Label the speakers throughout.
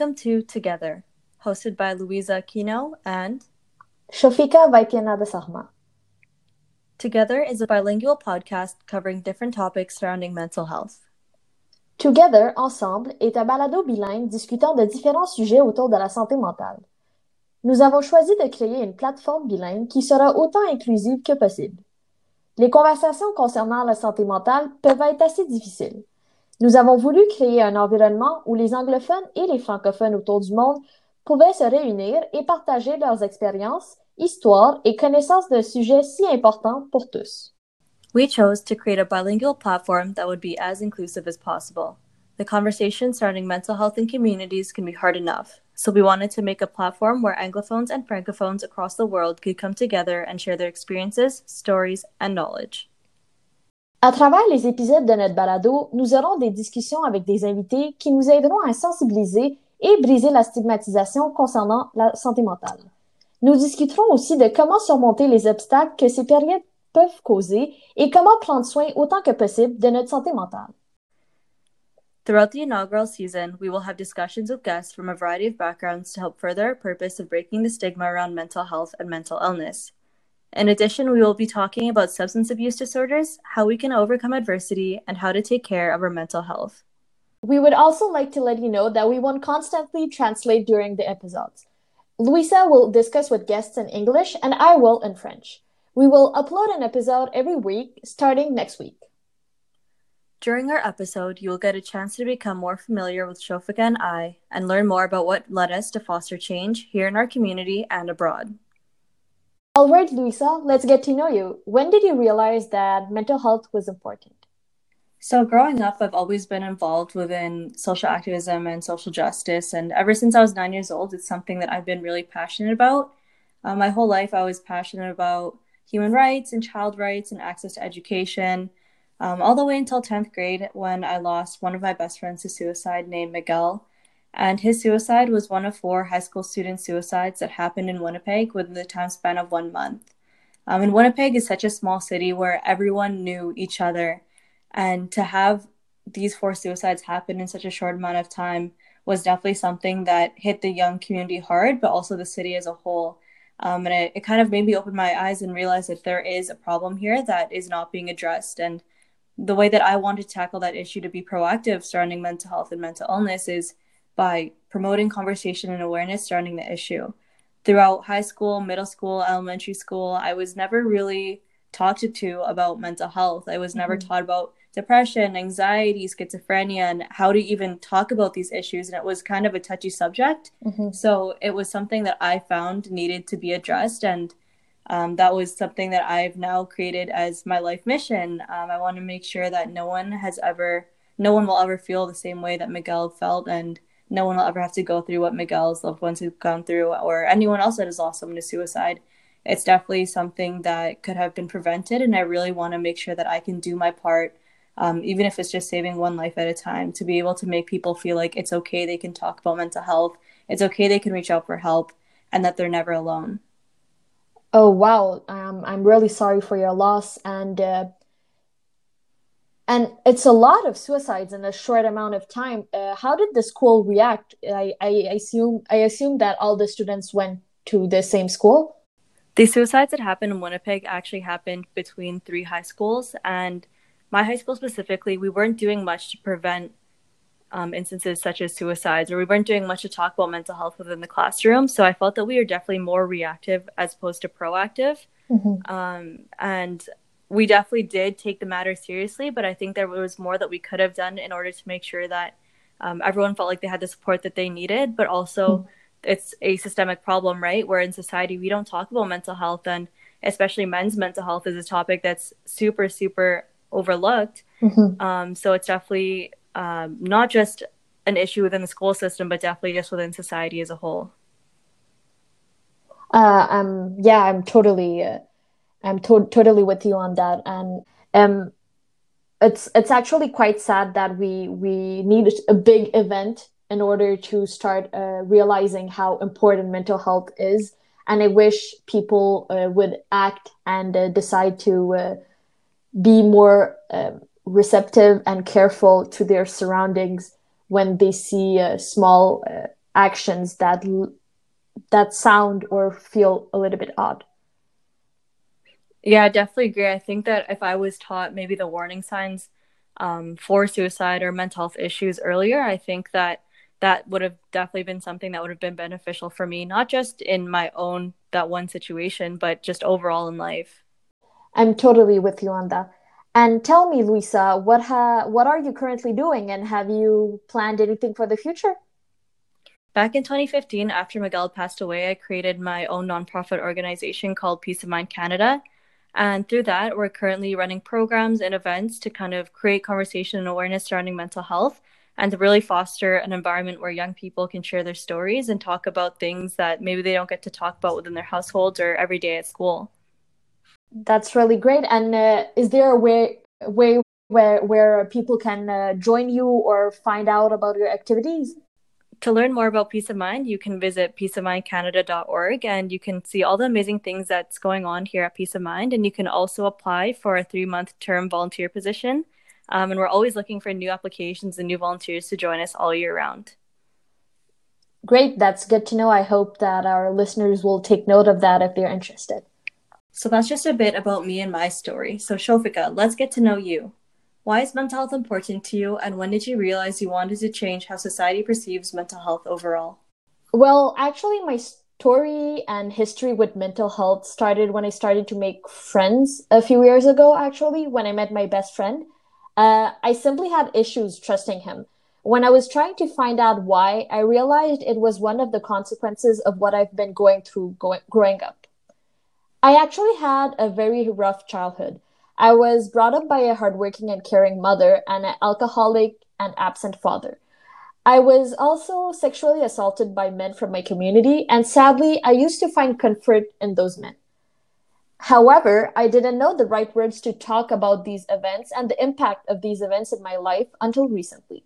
Speaker 1: Welcome to Together, hosted by Louisa Kino and
Speaker 2: Shofika Vaitiana de Sarma.
Speaker 1: Together is a bilingual podcast covering different topics surrounding mental health.
Speaker 2: Together, ensemble, est un balado bilingue discutant de différents sujets autour de la santé mentale. Nous avons choisi de créer une plateforme bilingue qui sera autant inclusive que possible. Les conversations concernant la santé mentale peuvent être assez difficiles. Nous avons voulu créer un environnement où les anglophones et les francophones autour du monde pouvaient se réunir et partager leurs expériences, histoires et connaissances de sujets si importants pour tous.
Speaker 1: We chose to create a bilingual platform that would be as inclusive as possible. The conversation surrounding mental health in communities can be hard enough, so we wanted to make a platform where Anglophones and Francophones across the world could come together and share their experiences, stories, and knowledge.
Speaker 2: À travers les épisodes de notre balado, nous aurons des discussions avec des invités qui nous aideront à sensibiliser et briser la stigmatisation concernant la santé mentale. Nous discuterons aussi de comment surmonter les obstacles que ces périodes peuvent causer et comment prendre soin autant que possible de notre santé mentale.
Speaker 1: Throughout the inaugural season, we will have discussions with guests from a variety of backgrounds to help further our purpose of breaking the stigma around mental health and mental illness. In addition, we will be talking about substance abuse disorders, how we can overcome adversity, and how to take care of our mental health.
Speaker 2: We would also like to let you know that we won't constantly translate during the episodes. Luisa will discuss with guests in English and I will in French. We will upload an episode every week starting next week.
Speaker 1: During our episode, you will get a chance to become more familiar with Shofika and I and learn more about what led us to foster change here in our community and abroad.
Speaker 2: All right, Luisa, let's get to know you. When did you realize that mental health was important?
Speaker 1: So, growing up, I've always been involved within social activism and social justice. And ever since I was nine years old, it's something that I've been really passionate about. Uh, my whole life, I was passionate about human rights and child rights and access to education, um, all the way until 10th grade when I lost one of my best friends to suicide named Miguel. And his suicide was one of four high school student suicides that happened in Winnipeg within the time span of one month. Um, and Winnipeg is such a small city where everyone knew each other. And to have these four suicides happen in such a short amount of time was definitely something that hit the young community hard, but also the city as a whole. Um, and it, it kind of made me open my eyes and realize that there is a problem here that is not being addressed. And the way that I want to tackle that issue to be proactive surrounding mental health and mental illness is by promoting conversation and awareness surrounding the issue. Throughout high school, middle school, elementary school, I was never really talked to about mental health. I was never mm-hmm. taught about depression, anxiety, schizophrenia, and how to even talk about these issues. And it was kind of a touchy subject. Mm-hmm. So it was something that I found needed to be addressed. And um, that was something that I've now created as my life mission. Um, I want to make sure that no one has ever, no one will ever feel the same way that Miguel felt. And no one will ever have to go through what Miguel's loved ones have gone through or anyone else that has lost someone to suicide. It's definitely something that could have been prevented. And I really want to make sure that I can do my part, um, even if it's just saving one life at a time, to be able to make people feel like it's okay. They can talk about mental health. It's okay. They can reach out for help and that they're never alone.
Speaker 2: Oh, wow. Um, I'm really sorry for your loss. And uh, and it's a lot of suicides in a short amount of time. Uh, how did the school react? I, I assume I assume that all the students went to the same school.
Speaker 1: The suicides that happened in Winnipeg actually happened between three high schools, and my high school specifically, we weren't doing much to prevent um, instances such as suicides, or we weren't doing much to talk about mental health within the classroom. So I felt that we were definitely more reactive as opposed to proactive. Mm-hmm. Um, and we definitely did take the matter seriously, but I think there was more that we could have done in order to make sure that um, everyone felt like they had the support that they needed, but also mm-hmm. it's a systemic problem, right? Where in society we don't talk about mental health, and especially men's mental health is a topic that's super, super overlooked. Mm-hmm. Um, so it's definitely um, not just an issue within the school system, but definitely just within society as a whole.
Speaker 2: Uh, um, yeah, I'm totally. Uh I'm to- totally with you on that, and um, it's it's actually quite sad that we we need a big event in order to start uh, realizing how important mental health is. And I wish people uh, would act and uh, decide to uh, be more um, receptive and careful to their surroundings when they see uh, small uh, actions that that sound or feel a little bit odd.
Speaker 1: Yeah, I definitely agree. I think that if I was taught maybe the warning signs um, for suicide or mental health issues earlier, I think that that would have definitely been something that would have been beneficial for me, not just in my own that one situation, but just overall in life.
Speaker 2: I'm totally with you on that. And tell me, Luisa, what ha- what are you currently doing, and have you planned anything for the future?
Speaker 1: Back in 2015, after Miguel passed away, I created my own nonprofit organization called Peace of Mind Canada. And through that, we're currently running programs and events to kind of create conversation and awareness surrounding mental health and to really foster an environment where young people can share their stories and talk about things that maybe they don't get to talk about within their households or every day at school.
Speaker 2: That's really great. And uh, is there a way way where where people can uh, join you or find out about your activities?
Speaker 1: To learn more about Peace of Mind, you can visit peaceofmindcanada.org and you can see all the amazing things that's going on here at Peace of Mind. And you can also apply for a three month term volunteer position. Um, and we're always looking for new applications and new volunteers to join us all year round.
Speaker 2: Great, that's good to know. I hope that our listeners will take note of that if they're interested.
Speaker 1: So that's just a bit about me and my story. So, Shofika, let's get to know you. Why is mental health important to you, and when did you realize you wanted to change how society perceives mental health overall?
Speaker 2: Well, actually, my story and history with mental health started when I started to make friends a few years ago, actually, when I met my best friend. Uh, I simply had issues trusting him. When I was trying to find out why, I realized it was one of the consequences of what I've been going through going, growing up. I actually had a very rough childhood. I was brought up by a hardworking and caring mother and an alcoholic and absent father. I was also sexually assaulted by men from my community, and sadly, I used to find comfort in those men. However, I didn't know the right words to talk about these events and the impact of these events in my life until recently.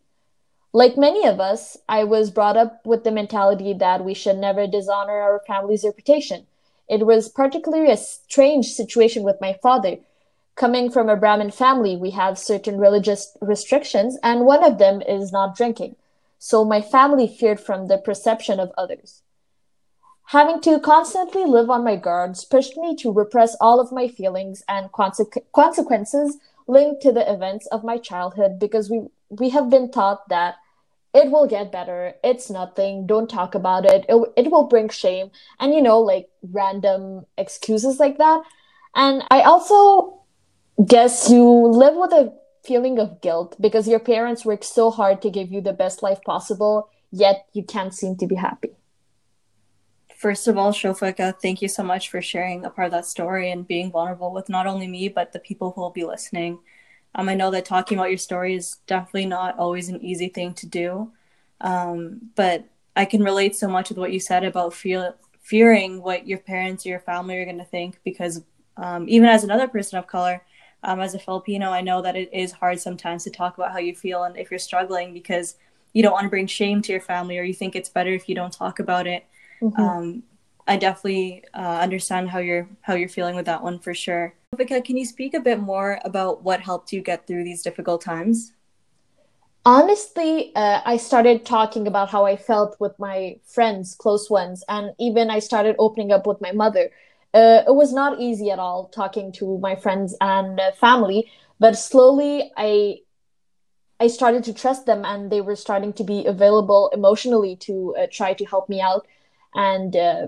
Speaker 2: Like many of us, I was brought up with the mentality that we should never dishonor our family's reputation it was particularly a strange situation with my father. Coming from a Brahmin family, we have certain religious restrictions, and one of them is not drinking. So my family feared from the perception of others. Having to constantly live on my guards pushed me to repress all of my feelings and conse- consequences linked to the events of my childhood because we, we have been taught that it will get better it's nothing don't talk about it. it it will bring shame and you know like random excuses like that and i also guess you live with a feeling of guilt because your parents work so hard to give you the best life possible yet you can't seem to be happy
Speaker 1: First of all, Shofika, thank you so much for sharing a part of that story and being vulnerable with not only me, but the people who will be listening. Um, I know that talking about your story is definitely not always an easy thing to do, um, but I can relate so much with what you said about feel fearing what your parents or your family are going to think because um, even as another person of color, um, as a Filipino, I know that it is hard sometimes to talk about how you feel and if you're struggling because you don't want to bring shame to your family or you think it's better if you don't talk about it. Mm-hmm. Um, I definitely uh, understand how you're how you're feeling with that one for sure. Vika, can you speak a bit more about what helped you get through these difficult times?
Speaker 2: Honestly, uh, I started talking about how I felt with my friends, close ones, and even I started opening up with my mother. Uh, it was not easy at all talking to my friends and uh, family, but slowly I I started to trust them, and they were starting to be available emotionally to uh, try to help me out and uh,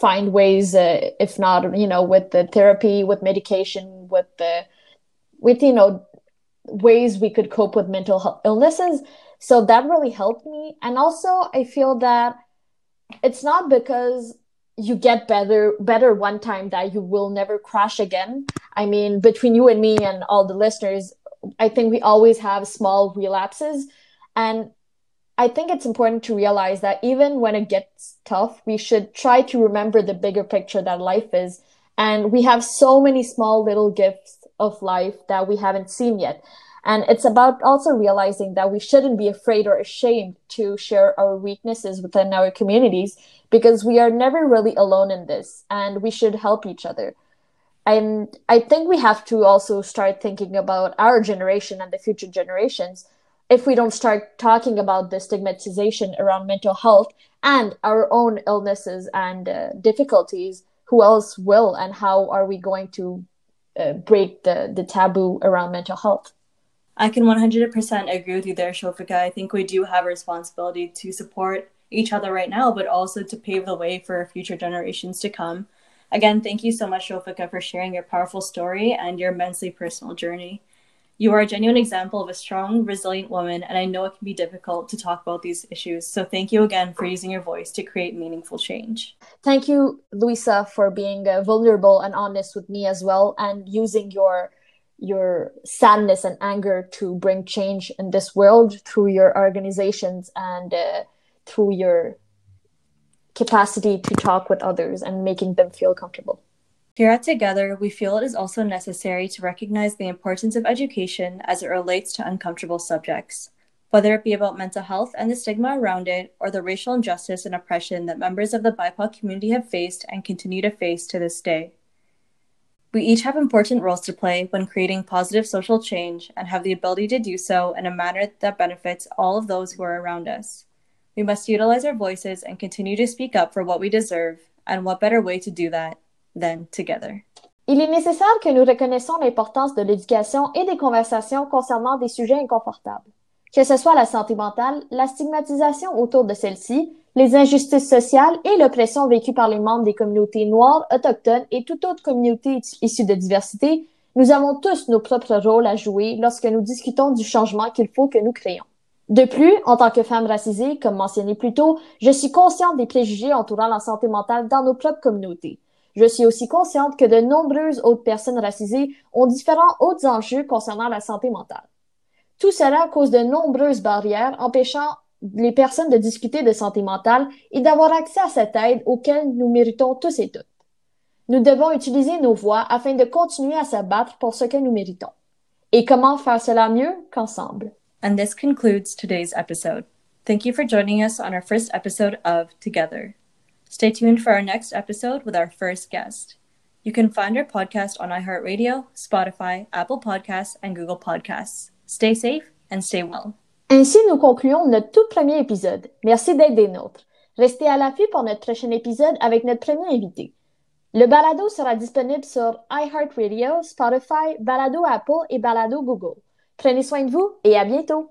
Speaker 2: find ways, uh, if not, you know, with the therapy, with medication, with the, with you know, ways we could cope with mental health illnesses. So that really helped me, and also I feel that it's not because you get better better one time that you will never crash again. I mean, between you and me and all the listeners, I think we always have small relapses, and I think it's important to realize that even when it gets tough, we should try to remember the bigger picture that life is. And we have so many small little gifts of life that we haven't seen yet. And it's about also realizing that we shouldn't be afraid or ashamed to share our weaknesses within our communities because we are never really alone in this and we should help each other. And I think we have to also start thinking about our generation and the future generations if we don't start talking about the stigmatization around mental health and our own illnesses and uh, difficulties, who else will? And how are we going to uh, break the, the taboo around mental health?
Speaker 1: I can 100% agree with you there, Shofika. I think we do have a responsibility to support each other right now, but also to pave the way for future generations to come. Again, thank you so much, Shofika, for sharing your powerful story and your immensely personal journey. You are a genuine example of a strong, resilient woman, and I know it can be difficult to talk about these issues. So thank you again for using your voice to create meaningful change.
Speaker 2: Thank you, Luisa, for being uh, vulnerable and honest with me as well, and using your your sadness and anger to bring change in this world through your organizations and uh, through your capacity to talk with others and making them feel comfortable.
Speaker 1: Here at Together, we feel it is also necessary to recognize the importance of education as it relates to uncomfortable subjects, whether it be about mental health and the stigma around it, or the racial injustice and oppression that members of the BIPOC community have faced and continue to face to this day. We each have important roles to play when creating positive social change and have the ability to do so in a manner that benefits all of those who are around us. We must utilize our voices and continue to speak up for what we deserve, and what better way to do that
Speaker 2: Il est nécessaire que nous reconnaissons l'importance de l'éducation et des conversations concernant des sujets inconfortables. Que ce soit la santé mentale, la stigmatisation autour de celle-ci, les injustices sociales et l'oppression vécue par les membres des communautés noires, autochtones et toute autre communauté issue de diversité, nous avons tous nos propres rôles à jouer lorsque nous discutons du changement qu'il faut que nous créons. De plus, en tant que femme racisée, comme mentionné plus tôt, je suis consciente des préjugés entourant la santé mentale dans nos propres communautés. Je suis aussi consciente que de nombreuses autres personnes racisées ont différents autres enjeux concernant la santé mentale. Tout cela cause de nombreuses barrières empêchant les personnes de discuter de santé mentale et d'avoir accès à cette aide auquel nous méritons tous et toutes. Nous devons utiliser nos voix afin de continuer à se battre pour ce que nous méritons. Et comment faire cela mieux qu'ensemble?
Speaker 1: And this concludes today's episode. Thank you for joining us on our first episode of Together. Stay tuned for our next episode with our first guest. You can find our podcast on iHeartRadio, Spotify, Apple Podcasts, and Google Podcasts. Stay safe and stay well.
Speaker 2: Ainsi, nous concluons notre tout premier épisode. Merci d'être des nôtres. Restez à l'affût pour notre prochain épisode avec notre premier invité. Le balado sera disponible sur iHeartRadio, Spotify, Balado Apple et Balado Google. Prenez soin de vous et à bientôt!